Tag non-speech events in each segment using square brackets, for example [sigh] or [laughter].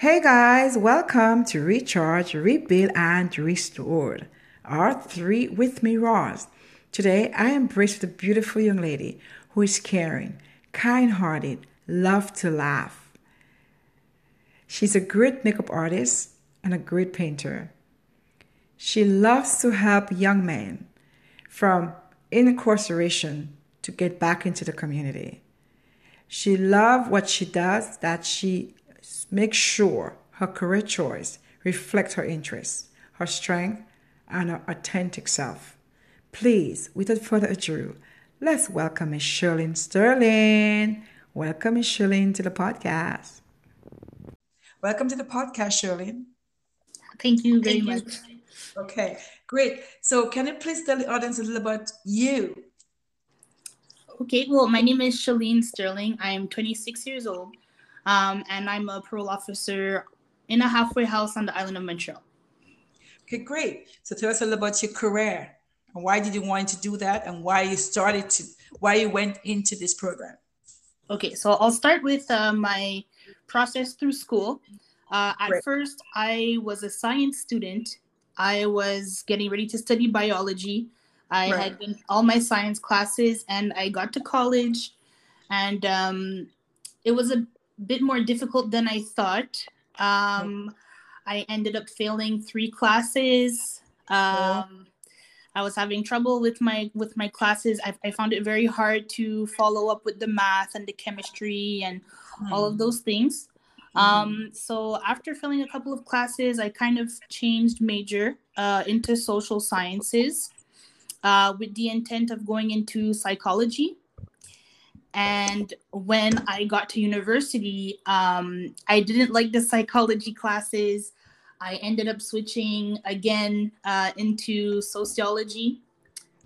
Hey guys, welcome to Recharge, Rebuild, and Restored. Our three with me Ross. Today I embrace the beautiful young lady who is caring, kind hearted, love to laugh. She's a great makeup artist and a great painter. She loves to help young men from incarceration to get back into the community. She loves what she does, that she makes sure her career choice reflects her interests, her strength, and her authentic self. Please, without further ado, let's welcome Miss Shirley Sterling. Welcome, Miss Shirley, to the podcast. Welcome to the podcast, Shirley. Thank you very Thank much. Okay, great. So, can you please tell the audience a little about you? Okay, well, my name is Shalene Sterling. I'm 26 years old, um, and I'm a parole officer in a halfway house on the island of Montreal. Okay, great. So, tell us a little about your career and why did you want to do that, and why you started to, why you went into this program. Okay, so I'll start with uh, my process through school. Uh, at first, I was a science student. I was getting ready to study biology. I right. had been all my science classes, and I got to college, and um, it was a bit more difficult than I thought. Um, I ended up failing three classes. Um, I was having trouble with my with my classes. I, I, found it very hard to follow up with the math and the chemistry and mm. all of hmm. those things. Mm. Um, so after failing a couple of classes, I kind of changed major uh, into social sciences uh, with the intent of going into psychology. And when I got to university, um, I didn't like the psychology classes. I ended up switching again uh, into sociology.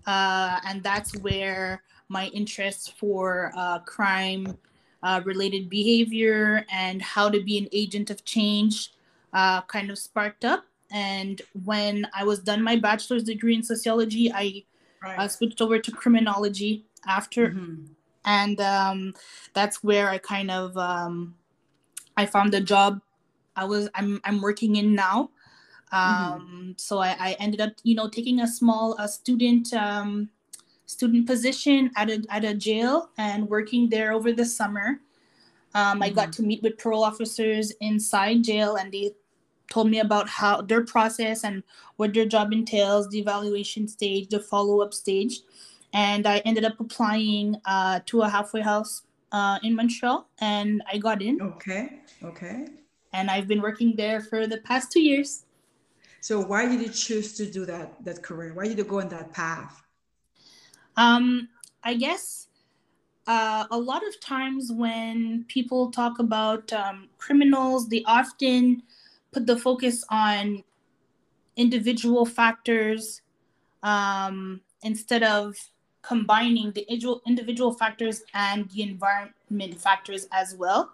Uh, and that's where my interest for uh, crime uh, related behavior and how to be an agent of change uh, kind of sparked up. And when I was done my bachelor's degree in sociology, I right. switched over to criminology after. Mm-hmm. And um, that's where I kind of um, I found a job I was I'm I'm working in now. Mm-hmm. Um. So I, I ended up you know taking a small a student um, student position at a at a jail and working there over the summer. Um, mm-hmm. I got mm-hmm. to meet with parole officers inside jail, and they told me about how their process and what their job entails, the evaluation stage, the follow up stage, and I ended up applying uh, to a halfway house uh, in Montreal, and I got in. Okay. Okay and I've been working there for the past two years. So why did you choose to do that that career? Why did you go on that path? Um, I guess uh, a lot of times when people talk about um, criminals, they often put the focus on individual factors um, instead of combining the individual, individual factors and the environment factors as well.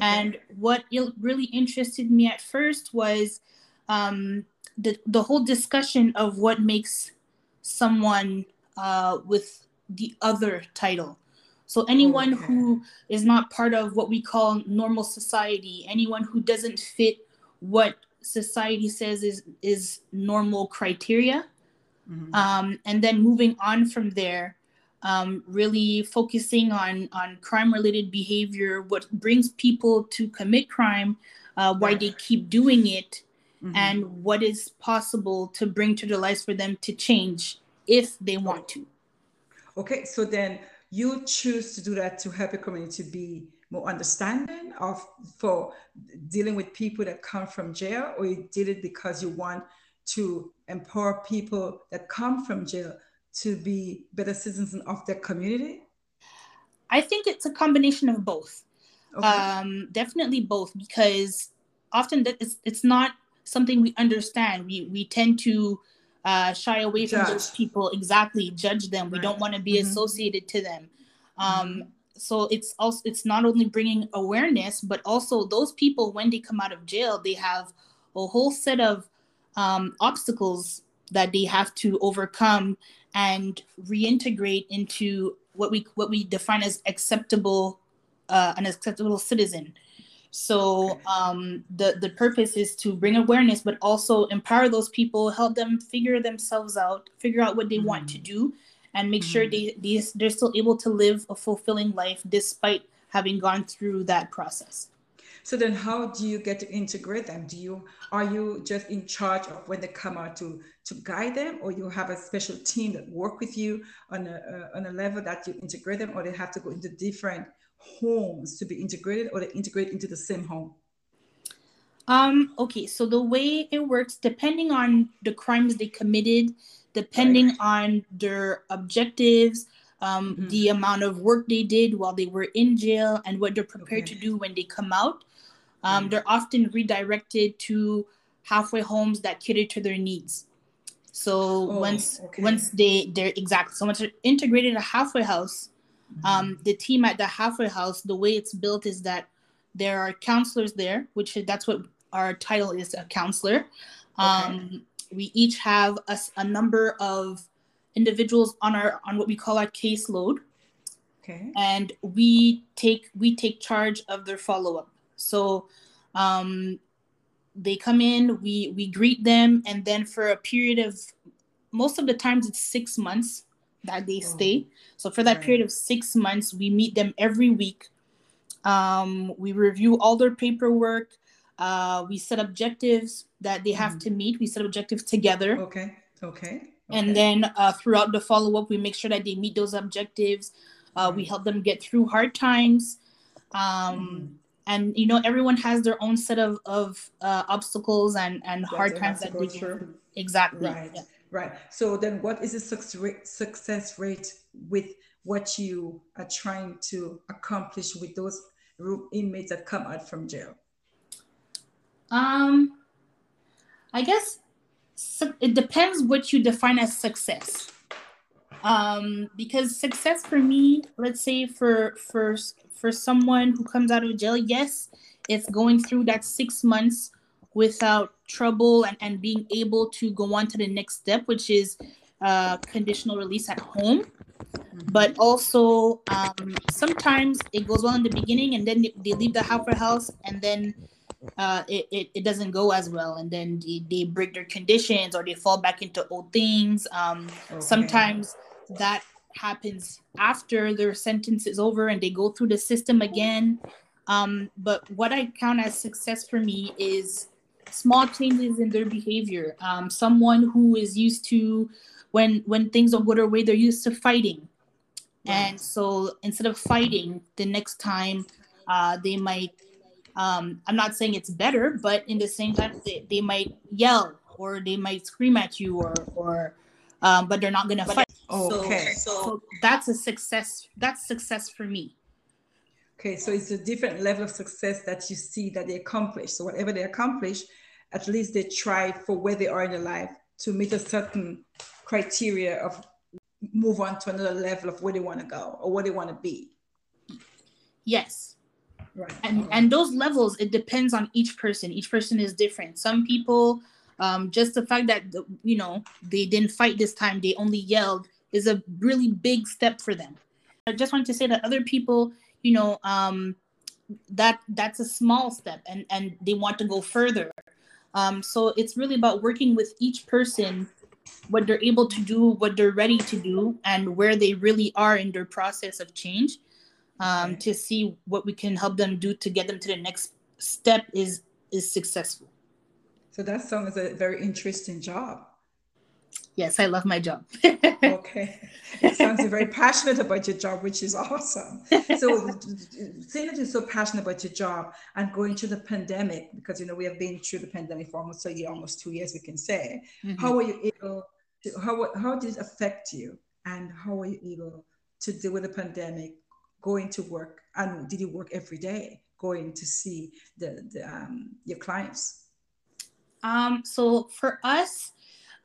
And what really interested me at first was um, the, the whole discussion of what makes someone uh, with the other title. So, anyone okay. who is not part of what we call normal society, anyone who doesn't fit what society says is, is normal criteria. Mm-hmm. Um, and then moving on from there, um, really focusing on on crime related behavior, what brings people to commit crime, uh, why they keep doing it, mm-hmm. and what is possible to bring to their lives for them to change if they want to. Okay, so then you choose to do that to help your community be more understanding of for dealing with people that come from jail, or you did it because you want to empower people that come from jail to be better citizens of their community? I think it's a combination of both. Okay. Um, definitely both, because often that it's, it's not something we understand. We we tend to uh, shy away judge. from those people. Exactly, judge them. Right. We don't want to be mm-hmm. associated to them. Um, mm-hmm. So it's also it's not only bringing awareness, but also those people when they come out of jail, they have a whole set of um, obstacles that they have to overcome and reintegrate into what we what we define as acceptable uh, an acceptable citizen. So um, the the purpose is to bring awareness, but also empower those people, help them figure themselves out, figure out what they mm-hmm. want to do, and make mm-hmm. sure they, they they're still able to live a fulfilling life despite having gone through that process. So then, how do you get to integrate them? Do you are you just in charge of when they come out to to guide them, or you have a special team that work with you on a uh, on a level that you integrate them, or they have to go into different homes to be integrated or they integrate into the same home? Um, okay, so the way it works, depending on the crimes they committed, depending right. on their objectives, um, mm-hmm. the amount of work they did while they were in jail, and what they're prepared okay. to do when they come out, um, mm-hmm. they're often redirected to halfway homes that cater to their needs. So oh, once okay. once they they're exact, so once they're integrated in a halfway house, um, the team at the halfway house, the way it's built is that there are counselors there, which that's what our title is a counselor. Um, okay. We each have a, a, number of individuals on our on what we call our caseload. Okay. And we take we take charge of their follow up. So um, they come in, we we greet them, and then for a period of most of the times it's six months that they oh. stay. So for that right. period of six months, we meet them every week. Um, we review all their paperwork. Uh, we set objectives that they have mm. to meet. We set objectives together. Okay. Okay. okay. And then uh, throughout the follow up, we make sure that they meet those objectives. Uh, we help them get through hard times. Um, mm. And you know, everyone has their own set of of uh, obstacles and and hard times that they go through. Exactly. Right. Yeah. Right. So then, what is the success rate with what you are trying to accomplish with those inmates that come out from jail? Um, I guess it depends what you define as success. Um, because success for me, let's say for for for someone who comes out of jail, yes, it's going through that six months without trouble and, and being able to go on to the next step, which is uh, conditional release at home. But also, um, sometimes it goes well in the beginning and then they, leave the halfway house and then uh, it, it, it, doesn't go as well. And then they, they break their conditions or they fall back into old things. Um, okay. Sometimes that happens after their sentence is over and they go through the system again. Um, but what I count as success for me is small changes in their behavior. Um, someone who is used to when when things don't go their way, they're used to fighting, right. and so instead of fighting, the next time uh, they might. Um, I'm not saying it's better, but in the same time, they, they might yell or they might scream at you or or um, but they're not gonna fight. Okay. So, so that's a success. That's success for me. Okay, so it's a different level of success that you see that they accomplish. So whatever they accomplish, at least they try for where they are in their life to meet a certain criteria of move on to another level of where they want to go or where they want to be. Yes. Right. And right. and those levels, it depends on each person. Each person is different. Some people, um, just the fact that you know they didn't fight this time, they only yelled, is a really big step for them. I just wanted to say that other people you know um, that that's a small step and and they want to go further. Um, so it's really about working with each person what they're able to do what they're ready to do and where they really are in their process of change um, to see what we can help them do to get them to the next step is is successful so that sounds a very interesting job Yes, I love my job. [laughs] okay. It sounds you're very passionate about your job, which is awesome. So saying that you're so passionate about your job and going through the pandemic, because you know we have been through the pandemic for almost a year, almost two years, we can say. Mm-hmm. How were you able to how how did it affect you and how were you able to deal with the pandemic, going to work and did you work every day going to see the, the um, your clients? Um, so for us,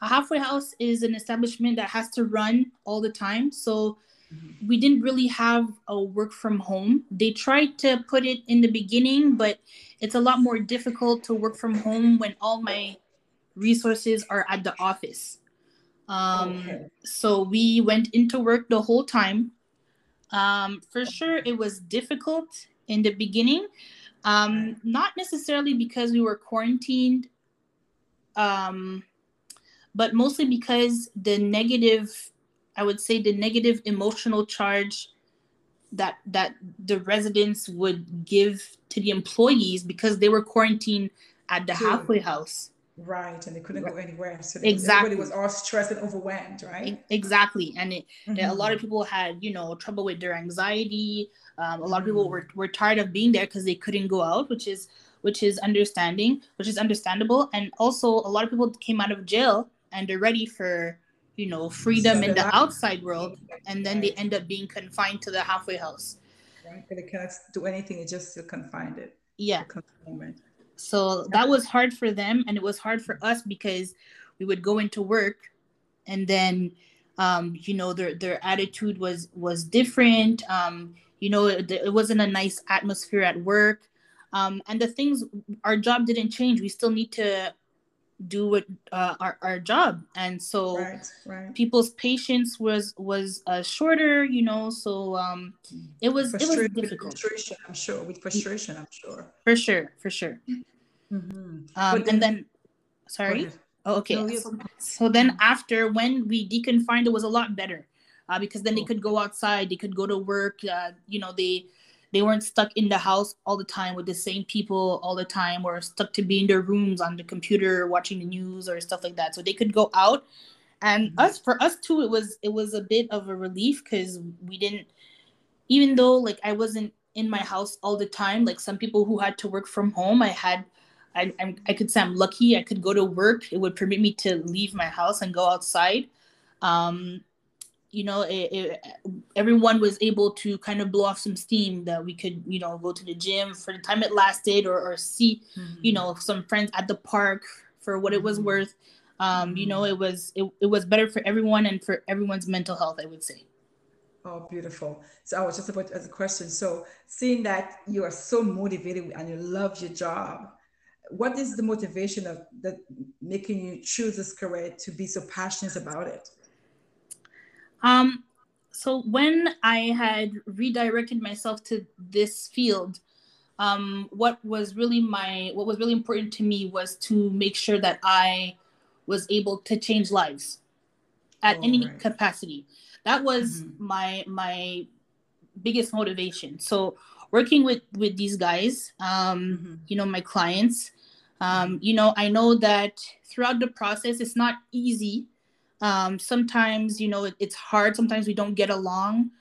a halfway house is an establishment that has to run all the time. So mm-hmm. we didn't really have a work from home. They tried to put it in the beginning, but it's a lot more difficult to work from home when all my resources are at the office. Um, okay. So we went into work the whole time. Um, for sure, it was difficult in the beginning, Um, not necessarily because we were quarantined, um, but mostly because the negative, I would say, the negative emotional charge that that the residents would give to the employees because they were quarantined at the halfway house. Right, and they couldn't go anywhere. So exactly. everybody was all stressed and overwhelmed, right? Exactly, and it, mm-hmm. a lot of people had, you know, trouble with their anxiety. Um, a lot of people mm-hmm. were, were tired of being there because they couldn't go out, which is which is understanding, which is understandable. And also, a lot of people came out of jail and they're ready for, you know, freedom so in the outside world, and then they end up being confined to the halfway house. Right, they cannot do anything; it just still confined it. Yeah. Confinement. So that was hard for them, and it was hard for us because we would go into work, and then, um, you know, their their attitude was was different. Um, you know, it, it wasn't a nice atmosphere at work, um, and the things our job didn't change. We still need to do what uh, our, our job and so right, right. people's patience was was uh, shorter you know so um it was it was difficult frustration i'm sure with frustration i'm sure for sure for sure Mm-hmm. Um, then, and then, sorry. Oh, okay. No, so, then after when we deconfined, it was a lot better uh, because then they could go outside, they could go to work. Uh, you know, they they weren't stuck in the house all the time with the same people all the time, or stuck to be in their rooms on the computer watching the news or stuff like that. So they could go out. And mm-hmm. us, for us too, it was it was a bit of a relief because we didn't, even though like I wasn't in my house all the time. Like some people who had to work from home, I had I, I'm, I could say I'm lucky. I could go to work. It would permit me to leave my house and go outside. Um, you know, it, it, everyone was able to kind of blow off some steam that we could, you know, go to the gym for the time it lasted or, or see, mm-hmm. you know, some friends at the park for what it was mm-hmm. worth. Um, you know, it was it, it was better for everyone and for everyone's mental health, I would say. Oh, beautiful. So I was just about as a question. So seeing that you are so motivated and you love your job, what is the motivation of that making you choose this career to be so passionate about it? Um, so when I had redirected myself to this field, um, what was really my what was really important to me was to make sure that I was able to change lives at oh, any right. capacity. That was mm-hmm. my my biggest motivation. So working with with these guys, um, mm-hmm. you know, my clients, um, you know, I know that throughout the process, it's not easy. Um, sometimes, you know, it, it's hard. Sometimes we don't get along.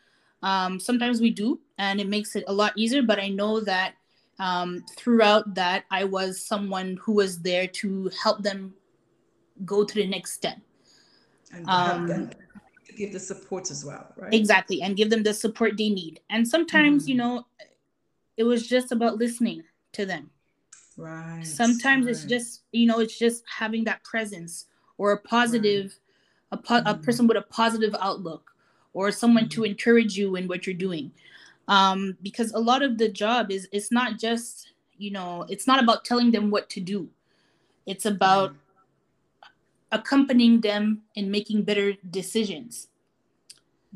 Um, sometimes we do, and it makes it a lot easier. But I know that um, throughout that, I was someone who was there to help them go to the next step. And help them um, give the support as well, right? Exactly, and give them the support they need. And sometimes, mm-hmm. you know, it was just about listening to them Right. Sometimes right. it's just, you know, it's just having that presence or a positive. A, po- mm-hmm. a person with a positive outlook or someone mm-hmm. to encourage you in what you're doing. Um, because a lot of the job is, it's not just, you know, it's not about telling them what to do. It's about accompanying them in making better decisions.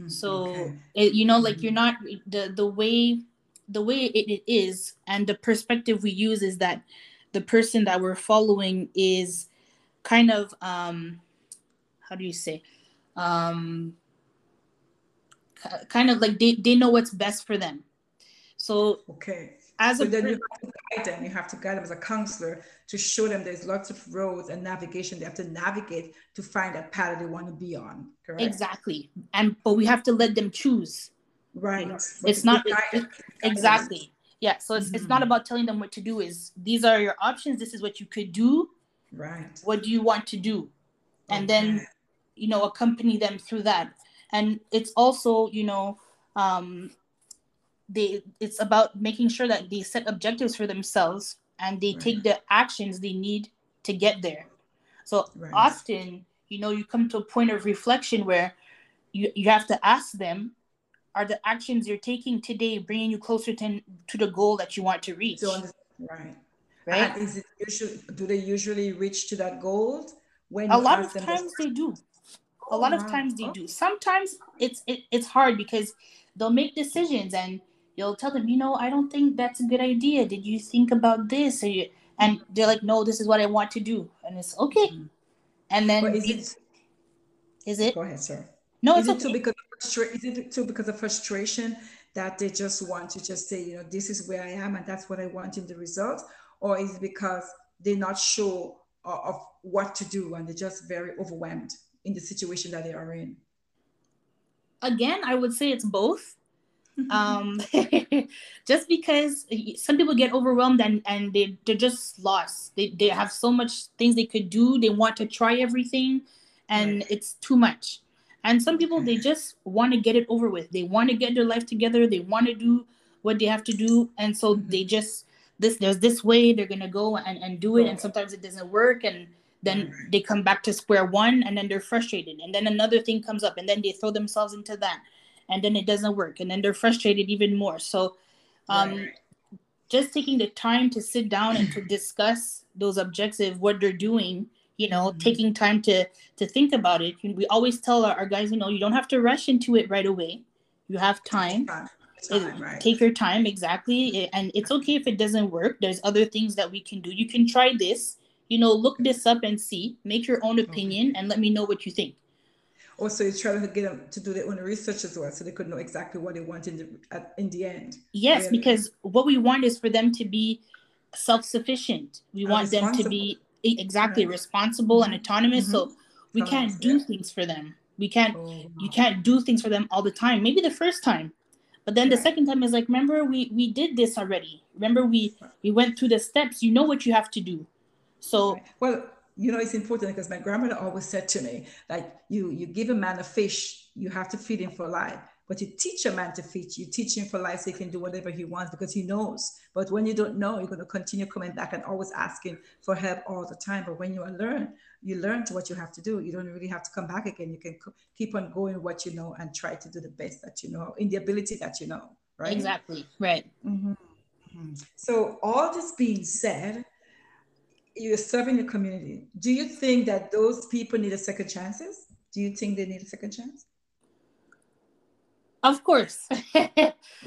So, okay. it, you know, like mm-hmm. you're not the the way the way it, it is and the perspective we use is that the person that we're following is kind of um how do you say? Um kind of like they, they know what's best for them. So okay. as so a then you have to guide them. You have to guide them as a counselor to show them there's lots of roads and navigation they have to navigate to find that path they want to be on correct? Exactly. And but we have to let them choose. Right. It's not it, exactly. Yeah so it's, mm-hmm. it's not mm-hmm. about telling them what to do is these are your options this is what you could do. Right. What do you want to do and then you know accompany them through that. And it's also you know um they it's about making sure that they set objectives for themselves and they right. take the actions they need to get there. So right. often you know you come to a point of reflection where you, you have to ask them are the actions you're taking today bringing you closer to, to the goal that you want to reach? So, right. Right? And is it usually do they usually reach to that goal when a lot of times they do a oh, lot of times they do sometimes it's it, it's hard because they'll make decisions and you'll tell them, you know, I don't think that's a good idea. Did you think about this? And they're like, no, this is what I want to do. And it's okay. Mm-hmm. And then is it, is it? Go ahead, sir. No, is it's it okay. too because of, is it too because of frustration that they just want to just say, you know, this is where I am and that's what I want in the results, or is it because they're not sure of, of what to do and they're just very overwhelmed in the situation that they are in? Again, I would say it's both. [laughs] um, [laughs] just because some people get overwhelmed and, and they, they're just lost. They, they have so much things they could do. They want to try everything and right. it's too much. And some people, they [laughs] just want to get it over with. They want to get their life together. They want to do what they have to do. And so mm-hmm. they just, this, there's this way they're going to go and, and do it. And sometimes it doesn't work. And then they come back to square one and then they're frustrated. And then another thing comes up and then they throw themselves into that and then it doesn't work and then they're frustrated even more so um, right. just taking the time to sit down and to [clears throat] discuss those objectives what they're doing you know mm-hmm. taking time to to think about it we always tell our, our, guys you know you don't have to rush into it right away you have time, time, it, right. take your time exactly and it's okay if it doesn't work there's other things that we can do you can try this you know look this up and see make your own opinion okay. and let me know what you think also you're trying to get them to do their own research as well so they could know exactly what they want in the at, in the end yes really. because what we want is for them to be self-sufficient we want them to be exactly right. responsible mm-hmm. and autonomous mm-hmm. so we can't do yeah. things for them we can't oh, wow. you can't do things for them all the time maybe the first time but then the second time is like remember we we did this already. Remember we we went through the steps. You know what you have to do. So well you know it's important because my grandmother always said to me like you you give a man a fish you have to feed him for life but you teach a man to fish you teach him for life so he can do whatever he wants because he knows but when you don't know you're going to continue coming back and always asking for help all the time but when you learn you learn to what you have to do you don't really have to come back again you can keep on going what you know and try to do the best that you know in the ability that you know right exactly right mm-hmm. Mm-hmm. so all this being said you're serving the community. Do you think that those people need a second chances? Do you think they need a second chance? Of course.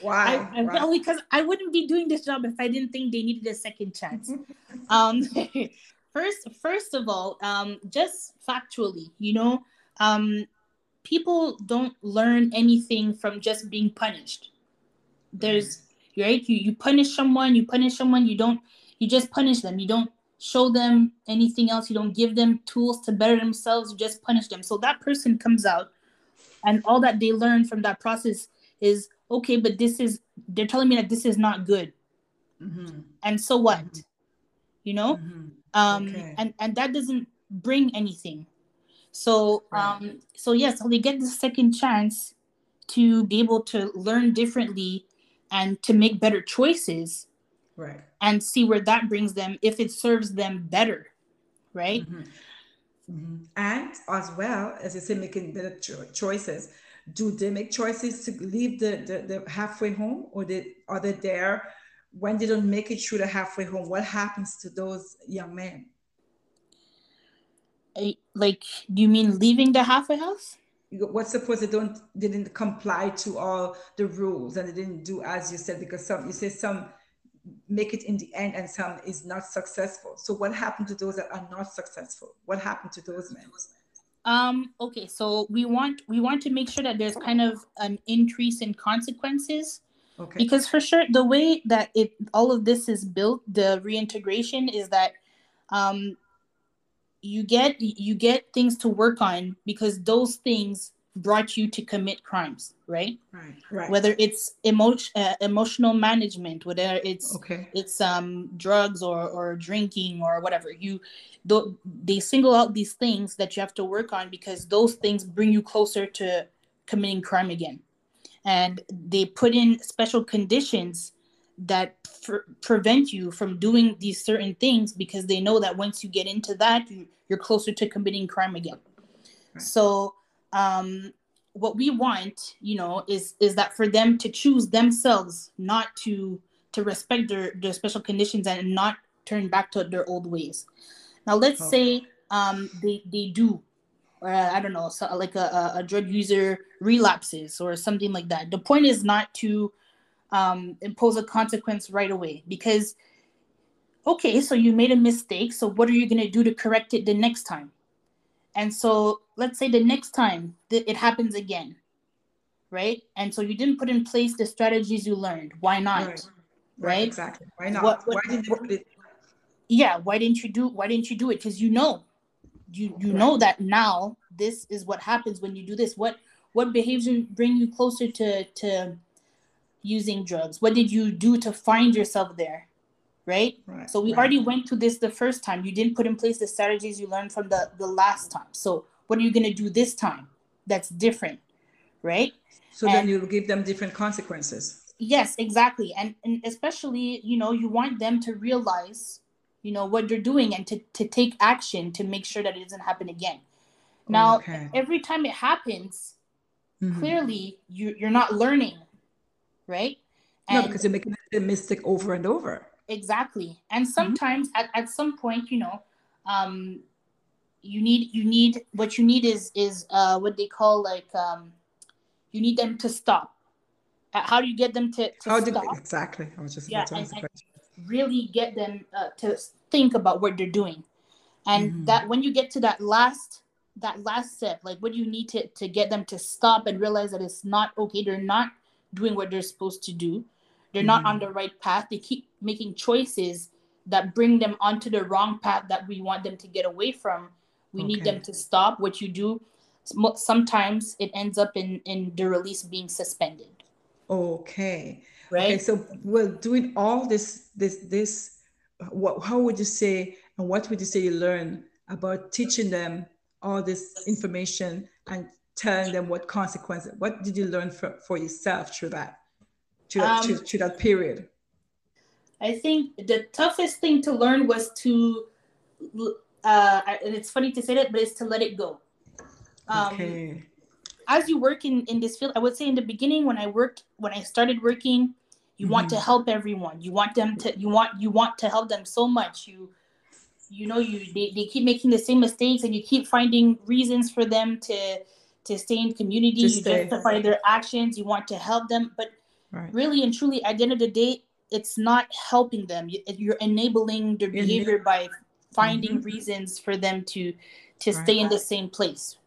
Why? [laughs] I, Well, because I wouldn't be doing this job if I didn't think they needed a second chance. [laughs] um, [laughs] first, first of all, um, just factually, you know, um, people don't learn anything from just being punished. There's right, you you punish someone, you punish someone, you don't, you just punish them. You don't show them anything else. You don't give them tools to better themselves. You just punish them. So that person comes out, and all that they learn from that process is okay. But this is they're telling me that this is not good. Mm-hmm. And so what? Mm-hmm. You know, mm-hmm. um, okay. and and that doesn't bring anything. So um, so yes, so they get the second chance to be able to learn differently and to make better choices right and see where that brings them if it serves them better right mm-hmm. And as well as you say making better cho- choices do they make choices to leave the, the, the halfway home or they are they there? When they don't make it through the halfway home what happens to those young men? Like do you mean leaving the halfway house? What suppose they don't they didn't comply to all the rules and they didn't do as you said because some you say some make it in the end and some is not successful. So what happened to those that are not successful? What happened to those men? Um, okay, so we want we want to make sure that there's kind of an increase in consequences. Okay. Because for sure the way that it all of this is built, the reintegration is that um you get you get things to work on because those things brought you to commit crimes, right? Right. Right. Whether it's emotion, uh, emotional management, whether it's okay. it's um drugs or or drinking or whatever, you th- they single out these things that you have to work on because those things bring you closer to committing crime again, and they put in special conditions that prevent you from doing these certain things because they know that once you get into that, you, you're closer to committing crime again. Right. So um, what we want, you know, is is that for them to choose themselves, not to to respect their their special conditions and not turn back to their old ways. Now, let's say um, they they do, uh, I don't know, so like a, a drug user relapses or something like that. The point is not to um, impose a consequence right away because okay so you made a mistake so what are you going to do to correct it the next time and so let's say the next time that it happens again right? And so you didn't put in place the strategies you learned. Why not? Right, right? exactly. Why not? What, what, why didn't you put it? Yeah why didn't you do why didn't you do it? Because you know. You you right. know that now this is what happens when you do this. What what behavior bring you closer to to using drugs? What did you do to find yourself there? Right, right so we right. already went through this the first time. You didn't put in place the strategies you learned from the the last time. So what are you going to do this time that's different right so and, then you'll give them different consequences yes exactly and and especially you know you want them to realize you know what they're doing and to, to take action to make sure that it doesn't happen again now okay. every time it happens mm-hmm. clearly you, you're not learning right and no because you're making the mistake over and over exactly and mm-hmm. sometimes mm-hmm. at, at some point you know um you need you need what you need is is uh what they call like um you need them to stop. Uh, how do you get them to, to how stop? Did, exactly. I was just yeah, and, and really get them uh, to think about what they're doing. And mm-hmm. that when you get to that last that last step like what do you need to to get them to stop and realize that it's not okay? They're not doing what they're supposed to do. They're mm-hmm. not on the right path. They keep making choices that bring them onto the wrong path that we want them to get away from we okay. need them to stop. What you do sometimes it ends up in in the release being suspended. Okay. Right? okay, so well doing all this this this what, how would you say and what would you say you learn about teaching them all this information and telling them what consequences what did you learn for, for yourself through that through that, um, through, through that period? I think the toughest thing to learn was to uh, and it's funny to say that but it's to let it go um, okay. as you work in in this field i would say in the beginning when i worked when i started working you mm-hmm. want to mm-hmm. help everyone you want them to you want you want to help them so much you you know you they, they keep making the same mistakes and you keep finding reasons for them to to stay in community you justify their actions you want to help them but right. really and truly at the end of the day it's not helping them you're enabling their behavior by finding mm-hmm. reasons for them to to right. stay in the same place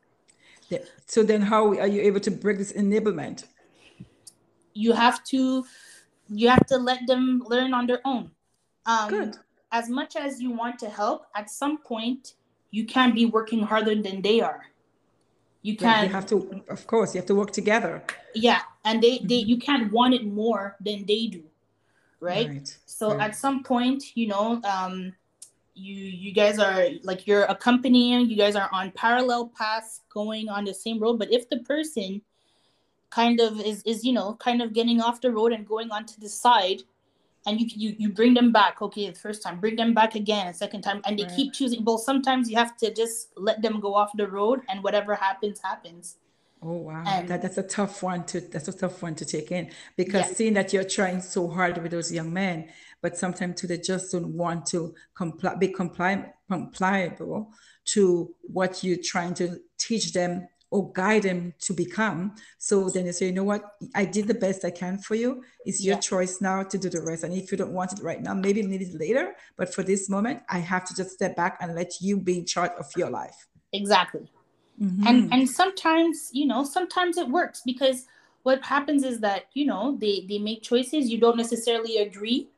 yeah. so then how are you able to break this enablement you have to you have to let them learn on their own um, Good. as much as you want to help at some point you can't be working harder than they are you can't yeah, you have to of course you have to work together yeah and they they you can't want it more than they do right, right. so right. at some point you know um you you guys are like you're accompanying you guys are on parallel paths going on the same road but if the person kind of is is you know kind of getting off the road and going onto the side and you you, you bring them back okay the first time bring them back again a second time and they right. keep choosing well sometimes you have to just let them go off the road and whatever happens happens oh wow and, that, that's a tough one to that's a tough one to take in because yeah. seeing that you're trying so hard with those young men but sometimes too they just don't want to comply be compliant compliable to what you're trying to teach them or guide them to become. So then you say, you know what, I did the best I can for you. It's your yeah. choice now to do the rest. And if you don't want it right now, maybe need it later. But for this moment, I have to just step back and let you be in charge of your life. Exactly. Mm-hmm. And and sometimes, you know, sometimes it works because what happens is that, you know, they they make choices you don't necessarily agree.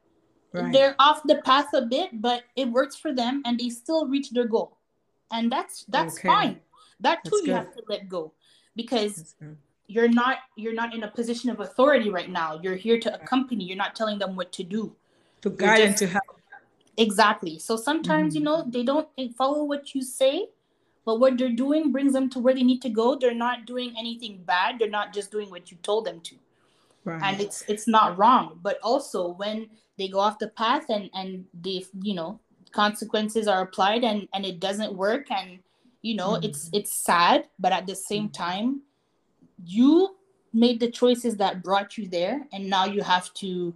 Right. They're off the path a bit, but it works for them and they still reach their goal. And that's that's okay. fine that too That's you good. have to let go because you're not you're not in a position of authority right now you're here to accompany you're not telling them what to do to guide just, and to help exactly so sometimes mm-hmm. you know they don't follow what you say but what they're doing brings them to where they need to go they're not doing anything bad they're not just doing what you told them to right. and it's it's not wrong but also when they go off the path and and they you know consequences are applied and and it doesn't work and you know mm-hmm. it's it's sad but at the same mm-hmm. time you made the choices that brought you there and now you have to you,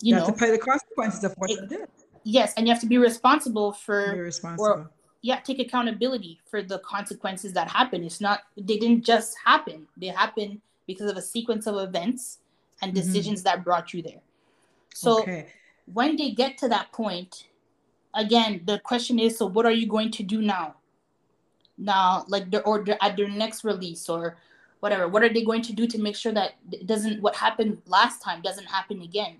you know to pay the consequences of what it, you did yes and you have to be responsible for be responsible. Or, yeah take accountability for the consequences that happen it's not they didn't just happen they happen because of a sequence of events and mm-hmm. decisions mm-hmm. that brought you there. So okay. When they get to that point, again, the question is, so what are you going to do now? Now, like the or at their next release or whatever, what are they going to do to make sure that doesn't what happened last time doesn't happen again?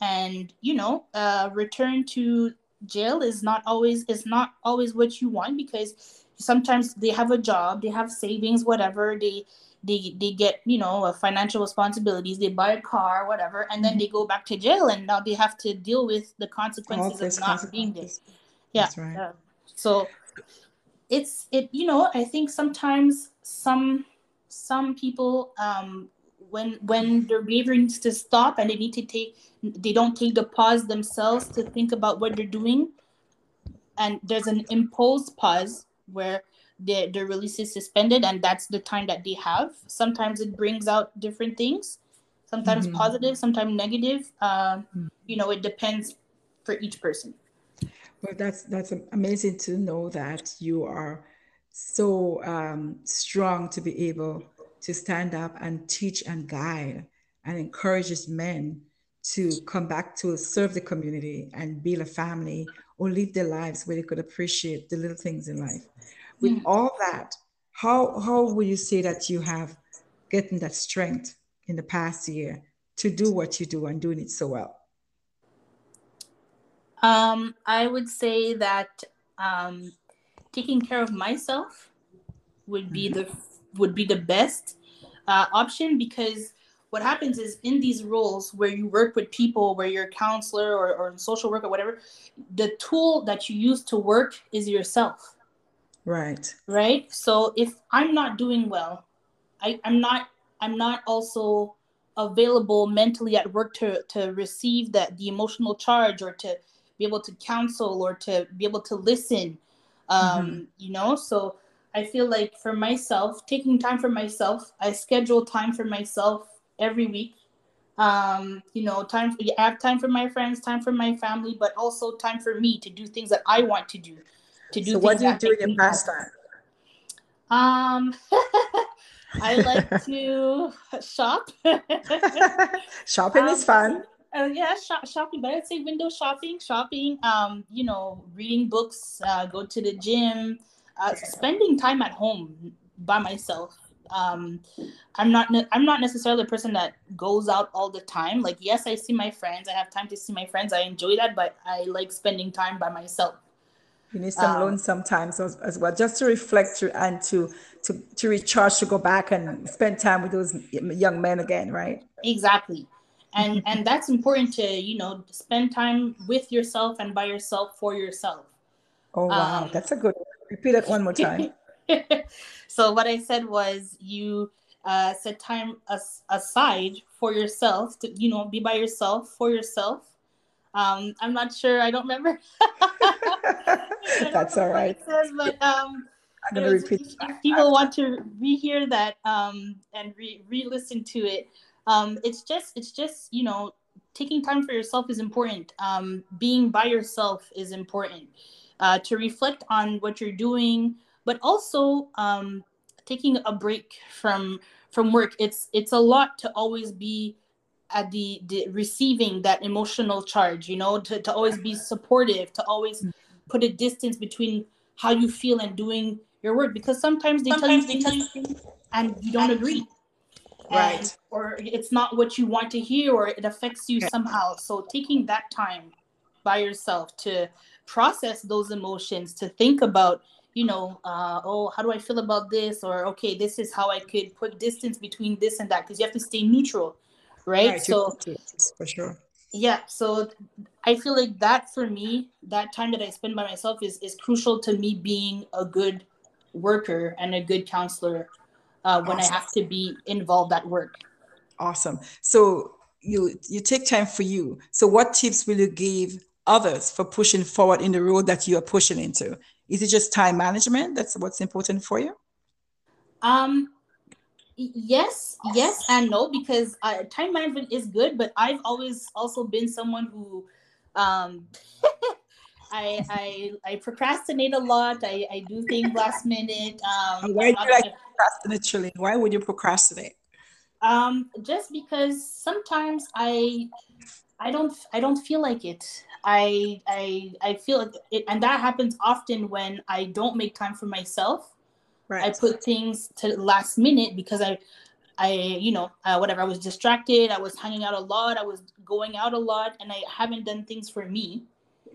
And you know, uh, return to jail is not always is not always what you want because sometimes they have a job, they have savings, whatever they they they get you know financial responsibilities they buy a car whatever and then mm-hmm. they go back to jail and now they have to deal with the consequences of not being there yeah right. uh, so it's it you know i think sometimes some some people um when when their behavior needs to stop and they need to take they don't take the pause themselves to think about what they're doing and there's an imposed pause where their, their release is suspended and that's the time that they have. Sometimes it brings out different things. Sometimes mm-hmm. positive sometimes negative. Uh, mm-hmm. you know it depends for each person. Well that's that's amazing to know that you are so um, strong to be able to stand up and teach and guide and encourages men to come back to serve the community and build a family or live their lives where they could appreciate the little things in life with mm. all that, how how would you say that you have gotten that strength in the past year to do what you do and doing it so well? Um, I would say that um, taking care of myself would be mm-hmm. the would be the best uh, option because what happens is in these roles where you work with people where you're a counselor or, or social worker whatever the tool that you use to work is yourself Right. Right. So if I'm not doing well, I, I'm not I'm not also available mentally at work to to receive that the emotional charge or to be able to counsel or to be able to listen. Um, mm-hmm. you know, so I feel like for myself, taking time for myself, I schedule time for myself every week. Um, you know, time for I have time for my friends, time for my family, but also time for me to do things that I want to do to do. So what do you do in your pastime? Um, [laughs] I like [laughs] to shop. [laughs] shopping um, is fun. Uh, yeah, shop, shopping, but I'd say window shopping, shopping. Um, you know, reading books, uh, go to the gym, uh, spending time at home by myself. Um, I'm not I'm not necessarily a person that goes out all the time. Like, yes, I see my friends. I have time to see my friends. I enjoy that, but I like spending time by myself. You need some um, loans sometimes as, as, well, just to reflect to, and to, to to recharge, to go back and spend time with those young men again, right? Exactly, and and that's important to you know spend time with yourself and by yourself for yourself. Oh wow, um, that's a good. Repeat it one more time. [laughs] so what I said was you uh, set time as, aside for yourself to you know be by yourself for yourself um, I'm not sure. I don't remember. [laughs] [laughs] That's all right. Says, but um, I'm gonna repeat. If people want to rehear that um, and re re-listen to it, um, it's just it's just you know taking time for yourself is important. Um, being by yourself is important. Uh, to reflect on what you're doing, but also um, taking a break from from work. It's it's a lot to always be at the, the receiving that emotional charge you know to, to always be supportive to always mm-hmm. put a distance between how you feel and doing your work because sometimes they sometimes tell you they tell you and you don't agree. right. and, or it's not what you want to hear or it affects you somehow. So taking that time by yourself to process those emotions to think about you know uh, oh how do i feel about this? Or okay this is how i could put distance between this and that because you have to stay neutral right? right so for sure. Yeah, so I feel like that for me, that time that I spend by myself is is crucial to me being a good worker and a good counselor uh, when awesome. I have to be involved at work. Awesome. So you you take time for you. So what tips will you give others for pushing forward in the road that you are pushing into? Is it just time management? That's what's important for you. Um, yes yes and no because uh, time management is good but i've always also been someone who um [laughs] I, I I procrastinate a lot. I, I do things last minute. Um, why do you like procrastinate, Why would you procrastinate? Um, just because sometimes I I don't I don't feel like it. I I I feel it, and that happens often when I don't make time for myself. Right. I put things to last minute because I I you know uh, whatever I was distracted. I was hanging out a lot. I was going out a lot, and I haven't done things for me.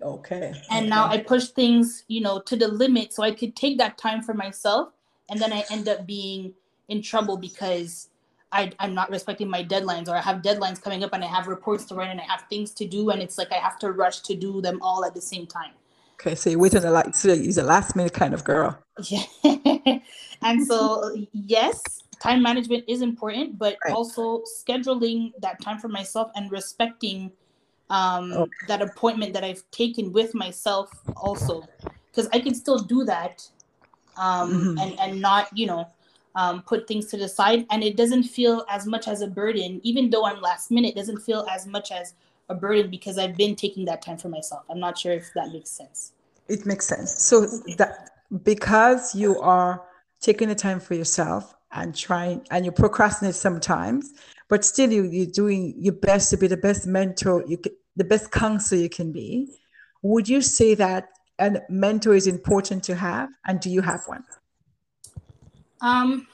Okay. And okay. now I push things you know to the limit so I could take that time for myself, and then I end up being in trouble because I, I'm not respecting my deadlines or I have deadlines coming up and I have reports to write and I have things to do and it's like I have to rush to do them all at the same time. Okay, so you're waiting a lot. So you're a last minute kind of girl. [laughs] Yeah. [laughs] and so yes, time management is important, but right. also scheduling that time for myself and respecting um, okay. that appointment that I've taken with myself also, because I can still do that um, mm-hmm. and and not you know um, put things to the side and it doesn't feel as much as a burden even though i'm last minute doesn't feel as much as a burden because i've been taking that time for myself i'm not sure if that makes sense it makes sense so that because you are taking the time for yourself and trying and you procrastinate sometimes but still you, you're doing your best to be the best mentor you can, the best counselor you can be would you say that a mentor is important to have and do you have one um,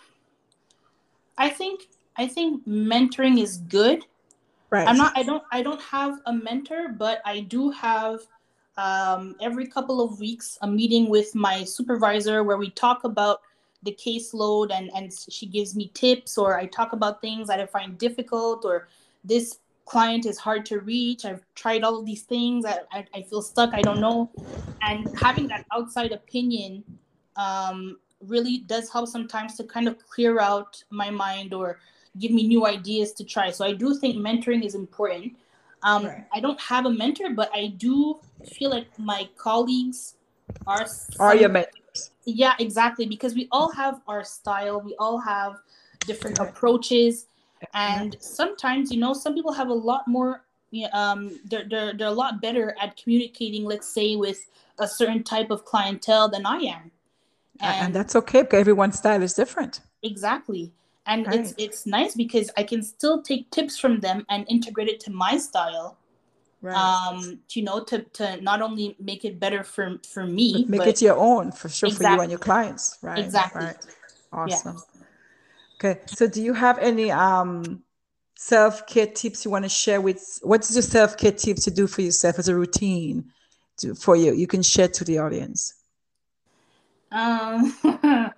I think I think mentoring is good. Right. I'm not. I don't. I don't have a mentor, but I do have um, every couple of weeks a meeting with my supervisor where we talk about the caseload and and she gives me tips or I talk about things that I find difficult or this client is hard to reach. I've tried all of these things. I, I, I feel stuck. I don't know. And having that outside opinion um, really does help sometimes to kind of clear out my mind or give me new ideas to try. So I do think mentoring is important. Um, right. I don't have a mentor, but I do feel like my colleagues are some, are your mentors. Yeah, exactly. Because we all have our style. We all have different approaches, and sometimes you know some people have a lot more. Um, they're they're they're a lot better at communicating. Let's say with a certain type of clientele than I am and, and that's okay because everyone's style is different exactly and right. it's it's nice because i can still take tips from them and integrate it to my style right. um to, you know to to not only make it better for for me but make but it your own for sure exactly. for you and your clients right exactly right awesome yeah. okay so do you have any um self-care tips you want to share with what's your self-care tips to do for yourself as a routine to, for you you can share to the audience um, [laughs]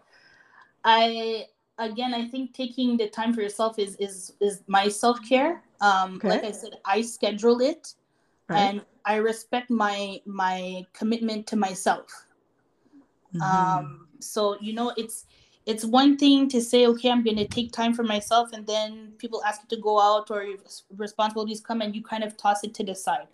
I again, I think taking the time for yourself is is is my self care. Um, okay. Like I said, I schedule it, right. and I respect my my commitment to myself. Mm-hmm. Um, so you know, it's it's one thing to say, okay, I'm going to take time for myself, and then people ask you to go out or responsibilities come, and you kind of toss it to the side.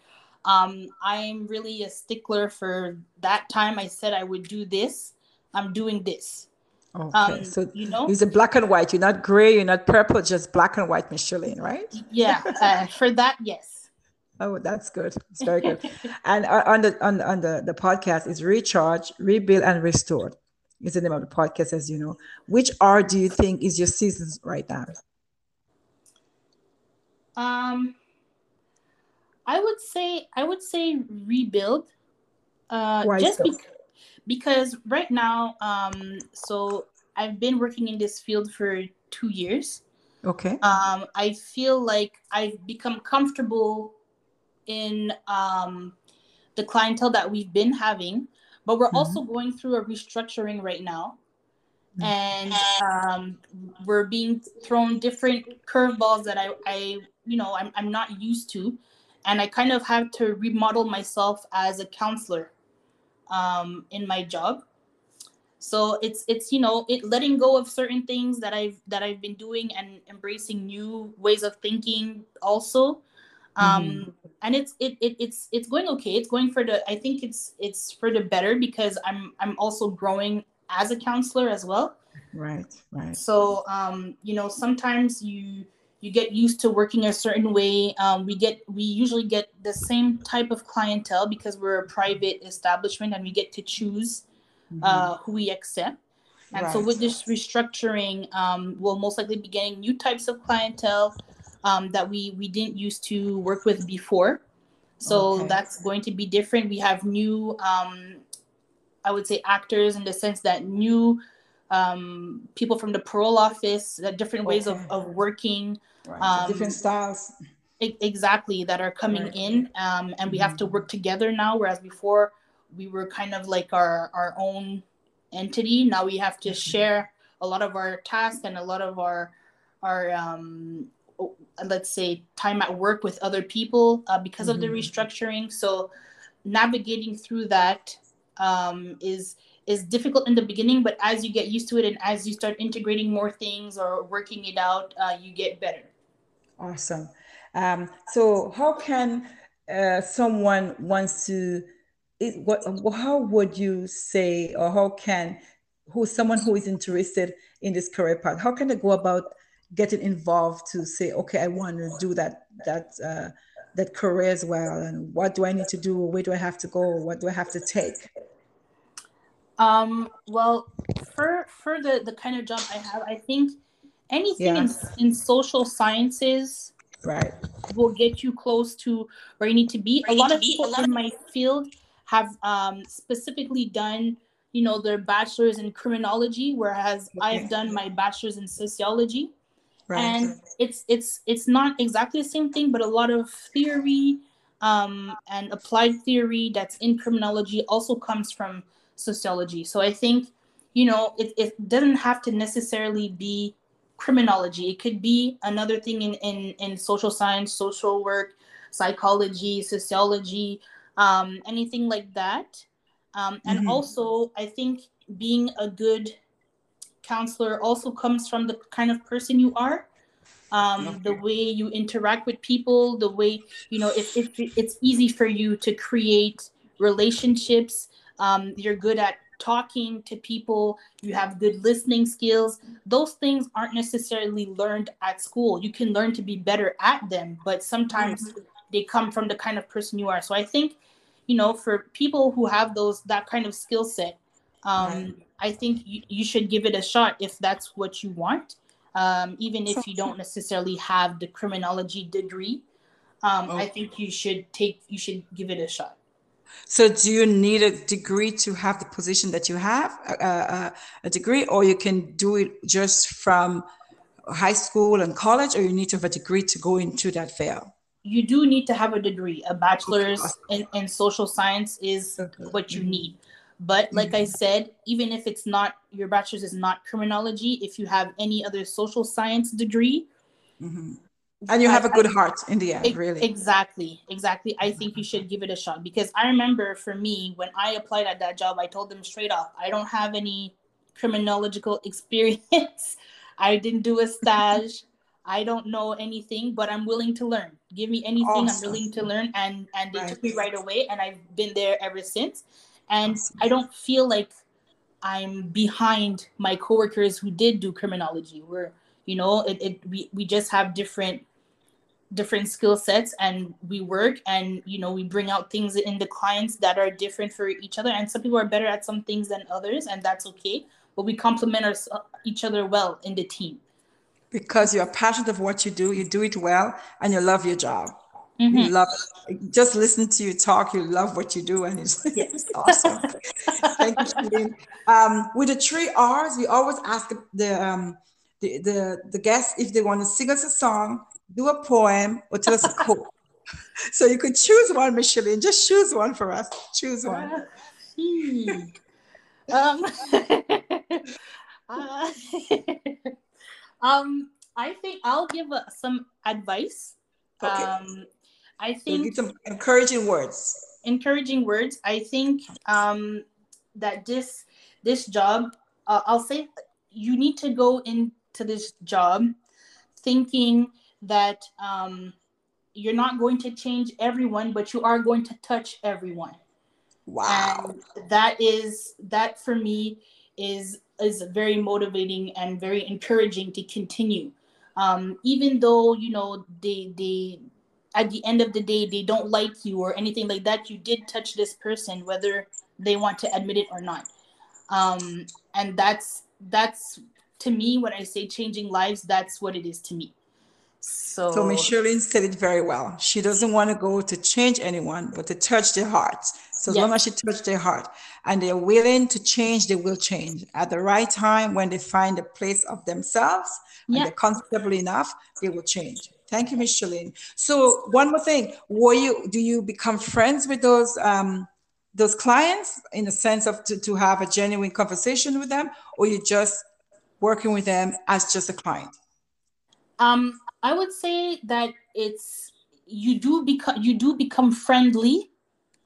Um, I'm really a stickler for that time. I said I would do this I'm doing this. Okay, um, so you know, it's a black and white. You're not gray. You're not purple. Just black and white, Micheline, right? Yeah, uh, for that, yes. Oh, that's good. It's very good. and uh, on the on, on the the podcast is recharge, rebuild, and restored. Is the name of the podcast, as you know. Which R do you think is your seasons right now? Um, I would say I would say rebuild. Uh, Why just so? because because right now, um, so I've been working in this field for two years. Okay. Um, I feel like I've become comfortable in um, the clientele that we've been having, but we're mm-hmm. also going through a restructuring right now. Mm-hmm. And um, we're being thrown different curveballs that I, I you know, I'm, I'm not used to. And I kind of have to remodel myself as a counselor um, in my job. So it's it's you know it letting go of certain things that i've that i've been doing and embracing new ways of thinking also. Um mm-hmm. and it's it, it it's it's going okay. It's going for the i think it's it's for the better because i'm i'm also growing as a counselor as well. Right right. So um you know sometimes you you get used to working a certain way. Um, we get we usually get the same type of clientele because we're a private establishment and we get to choose mm-hmm. uh, who we accept. And right. so with this restructuring, um, we'll most likely be getting new types of clientele um, that we we didn't used to work with before. So okay. that's going to be different. We have new, um, I would say, actors in the sense that new um, people from the parole office, that different ways of, of working, right. um, different styles. exactly, that are coming right. in. Um, and we mm-hmm. have to mm-hmm. work together now, whereas before we were kind of like our, our own entity. Now we have to mm-hmm. share a lot of our tasks and a lot of our our um, let's say time at work with other people uh, because mm-hmm. of the mm-hmm. restructuring so navigating through that um, is is difficult in the beginning but as you get used to it and as you start integrating more things or working it out uh, you get better awesome um, so how can uh, someone wants to it, what how would you say or how can who someone who is interested in this career path how can they go about getting involved to say, okay, I want to do that that uh, that career as well, and what do I need to do? Where do I have to go? What do I have to take? Um, well, for for the the kind of job I have, I think anything yeah. in, in social sciences right will get you close to where you need to be. Where a lot of people in my field have um, specifically done you know their bachelor's in criminology whereas okay. i've done my bachelor's in sociology Right. And it's it's it's not exactly the same thing, but a lot of theory um, and applied theory that's in criminology also comes from sociology. So I think, you know, it, it doesn't have to necessarily be criminology. It could be another thing in, in, in social science, social work, psychology, sociology, um, anything like that. Um, and mm-hmm. also, I think being a good counselor also comes from the kind of person you are um, the way you interact with people the way you know if, if it's easy for you to create relationships um, you're good at talking to people you have good listening skills those things aren't necessarily learned at school you can learn to be better at them but sometimes mm-hmm. they come from the kind of person you are so i think you know for people who have those that kind of skill set um, right. I think you, you should give it a shot if that's what you want, um, even if you don't necessarily have the criminology degree. Um, I think you should take you should give it a shot. So, do you need a degree to have the position that you have, a, a degree, or you can do it just from high school and college, or you need to have a degree to go into that field? You do need to have a degree. A bachelor's in, in social science is okay. what you need. But like mm-hmm. I said, even if it's not your bachelor's is not criminology, if you have any other social science degree, mm-hmm. And you have a good heart in the end, really. Exactly, exactly. I think you should give it a shot because I remember for me when I applied at that job, I told them straight off, I don't have any criminological [laughs] experience. I didn't do a stage. I don't know anything, but I'm willing to learn. Give me anything, awesome. I'm willing to learn. And and they right. took me right away, and I've been there ever since and I don't feel like I'm behind my coworkers who did do criminology. We're, you know, it, it we, we just have different different skill sets and we work and you know we bring out things in the clients that are different for each other and some people are better at some things than others and that's okay but we complement our, each other well in the team because you're passionate of what you do you do it well and you love your job Mm-hmm. You love just listen to you talk. You love what you do, and it's, [laughs] yes. awesome. Thank you, Um, with the three R's, we always ask the um, the, the the guests if they want to sing us a song, do a poem, or tell us a quote. [laughs] so you could choose one, Micheline. Just choose one for us. Choose one. um, [laughs] uh, [laughs] um, I think I'll give uh, some advice. Okay. Um, I think some encouraging words. Encouraging words. I think um, that this this job, uh, I'll say, you need to go into this job thinking that um, you're not going to change everyone, but you are going to touch everyone. Wow. And that is that for me is is very motivating and very encouraging to continue. Um, even though you know they they at the end of the day they don't like you or anything like that you did touch this person whether they want to admit it or not um, and that's that's to me when I say changing lives, that's what it is to me. So, so Micheline said it very well. She doesn't want to go to change anyone, but to touch their hearts. So as yes. long as she touches their heart and they're willing to change, they will change. At the right time, when they find a place of themselves yeah. and they're comfortable enough, they will change. Thank you, Micheline. So one more thing, were you do you become friends with those um, those clients in the sense of to, to have a genuine conversation with them, or you just working with them as just a client? Um, I would say that it's you do become you do become friendly,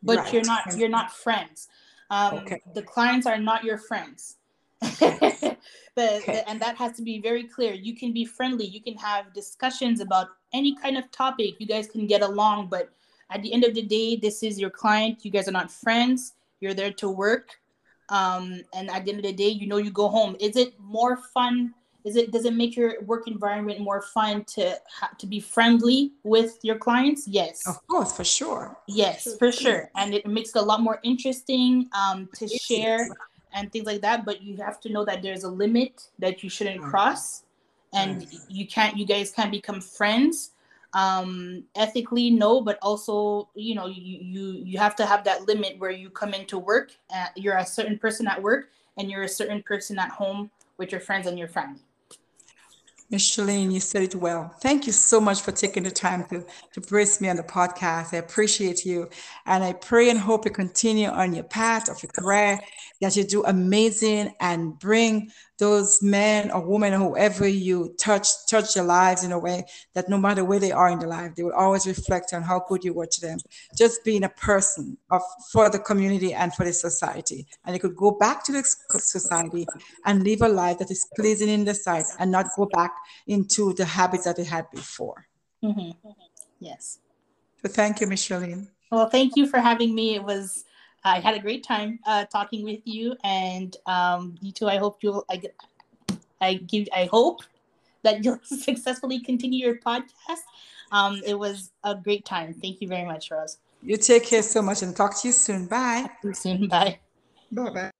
but right. you're not you're not friends. Um, okay. The clients are not your friends. [laughs] the, okay. the, and that has to be very clear. You can be friendly. You can have discussions about any kind of topic. You guys can get along, but at the end of the day, this is your client. You guys are not friends. You're there to work. Um, and at the end of the day, you know you go home. Is it more fun is it does it make your work environment more fun to ha- to be friendly with your clients? Yes. Of course for sure. Yes for sure. and it makes it a lot more interesting um, to share and things like that but you have to know that there's a limit that you shouldn't cross. And you can't you guys can't become friends. Um ethically no but also you know you you you have to have that limit where you come into work uh, you're a certain person at work and you're a certain person at home with your friends and your family Micheline, you said it well. Thank you so much for taking the time to, to brace me on the podcast. I appreciate you. And I pray and hope you continue on your path of your career, that you do amazing and bring those men or women or whoever you touch touch their lives in a way that no matter where they are in their life they will always reflect on how good you were to them. Just being a person of for the community and for the society. And you could go back to the society and live a life that is pleasing in the sight and not go back into the habits that they had before. Mm-hmm. yes. So thank you micheline. Well thank you for having me. It was I had a great time uh, talking with you, and um, you too. I hope you'll. I, I give. I hope that you'll [laughs] successfully continue your podcast. Um, it was a great time. Thank you very much, Rose. You take care so much, and talk to you soon. Bye. soon. Bye. Bye. Bye.